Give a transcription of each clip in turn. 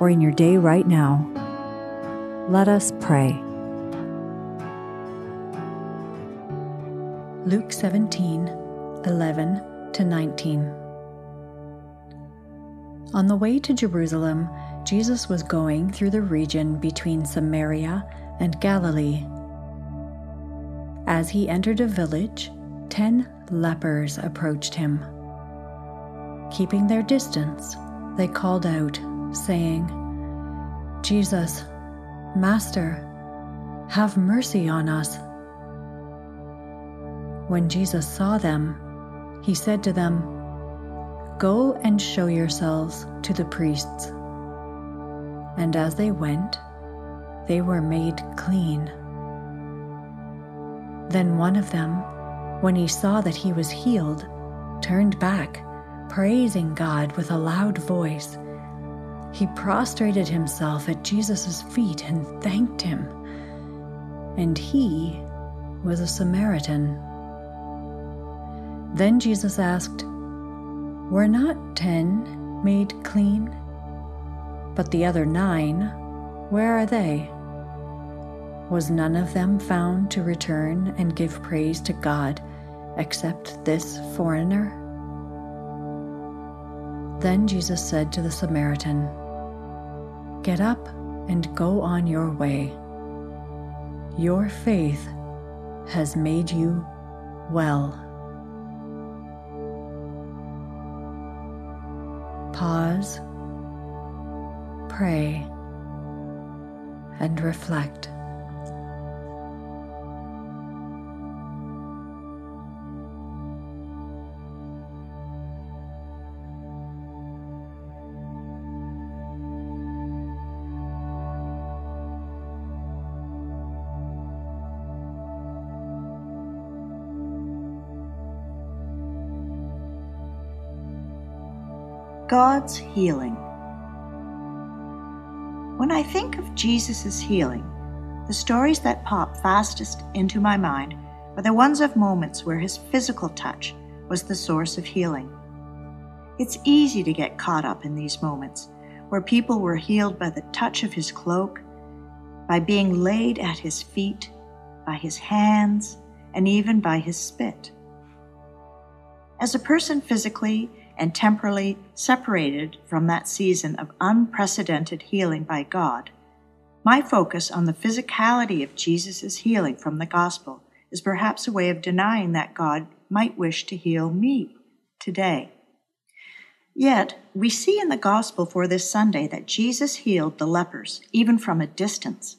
or in your day right now, let us pray. Luke 17 11 to 19. On the way to Jerusalem, Jesus was going through the region between Samaria and Galilee. As he entered a village, ten lepers approached him. Keeping their distance, they called out, saying, Jesus, Master, have mercy on us. When Jesus saw them, he said to them, Go and show yourselves to the priests. And as they went, they were made clean. Then one of them, when he saw that he was healed, turned back, praising God with a loud voice. He prostrated himself at Jesus' feet and thanked him. And he was a Samaritan. Then Jesus asked, Were not ten made clean? But the other nine, where are they? Was none of them found to return and give praise to God except this foreigner? Then Jesus said to the Samaritan, Get up and go on your way. Your faith has made you well. Pause, pray, and reflect. God's healing. When I think of Jesus' healing, the stories that pop fastest into my mind are the ones of moments where his physical touch was the source of healing. It's easy to get caught up in these moments where people were healed by the touch of his cloak, by being laid at his feet, by his hands, and even by his spit. As a person physically and temporally separated from that season of unprecedented healing by God, my focus on the physicality of Jesus' healing from the gospel is perhaps a way of denying that God might wish to heal me today. Yet, we see in the gospel for this Sunday that Jesus healed the lepers, even from a distance.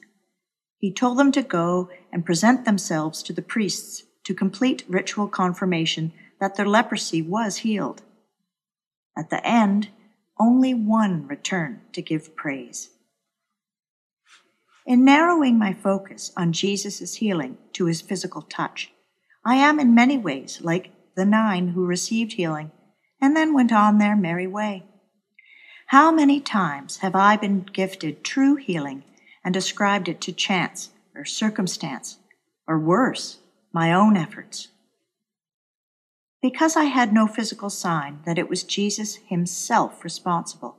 He told them to go and present themselves to the priests to complete ritual confirmation that their leprosy was healed. At the end, only one returned to give praise. In narrowing my focus on Jesus' healing to his physical touch, I am in many ways like the nine who received healing and then went on their merry way. How many times have I been gifted true healing and ascribed it to chance or circumstance, or worse, my own efforts? Because I had no physical sign that it was Jesus himself responsible,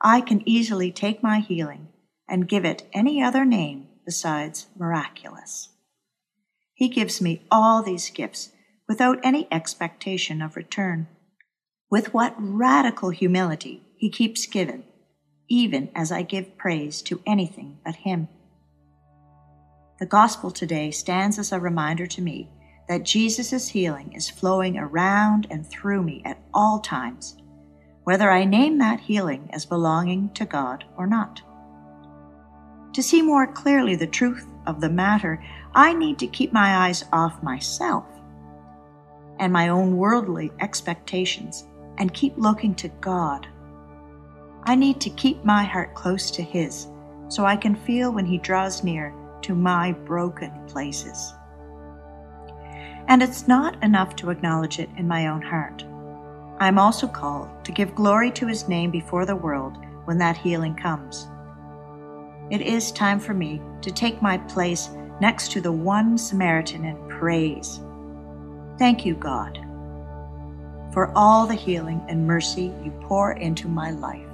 I can easily take my healing and give it any other name besides miraculous. He gives me all these gifts without any expectation of return. With what radical humility he keeps giving, even as I give praise to anything but him. The gospel today stands as a reminder to me that Jesus' healing is flowing around and through me at all times, whether I name that healing as belonging to God or not. To see more clearly the truth of the matter, I need to keep my eyes off myself and my own worldly expectations and keep looking to God. I need to keep my heart close to His so I can feel when He draws near to my broken places. And it's not enough to acknowledge it in my own heart. I'm also called to give glory to His name before the world when that healing comes. It is time for me to take my place next to the one Samaritan in praise. Thank you, God, for all the healing and mercy you pour into my life.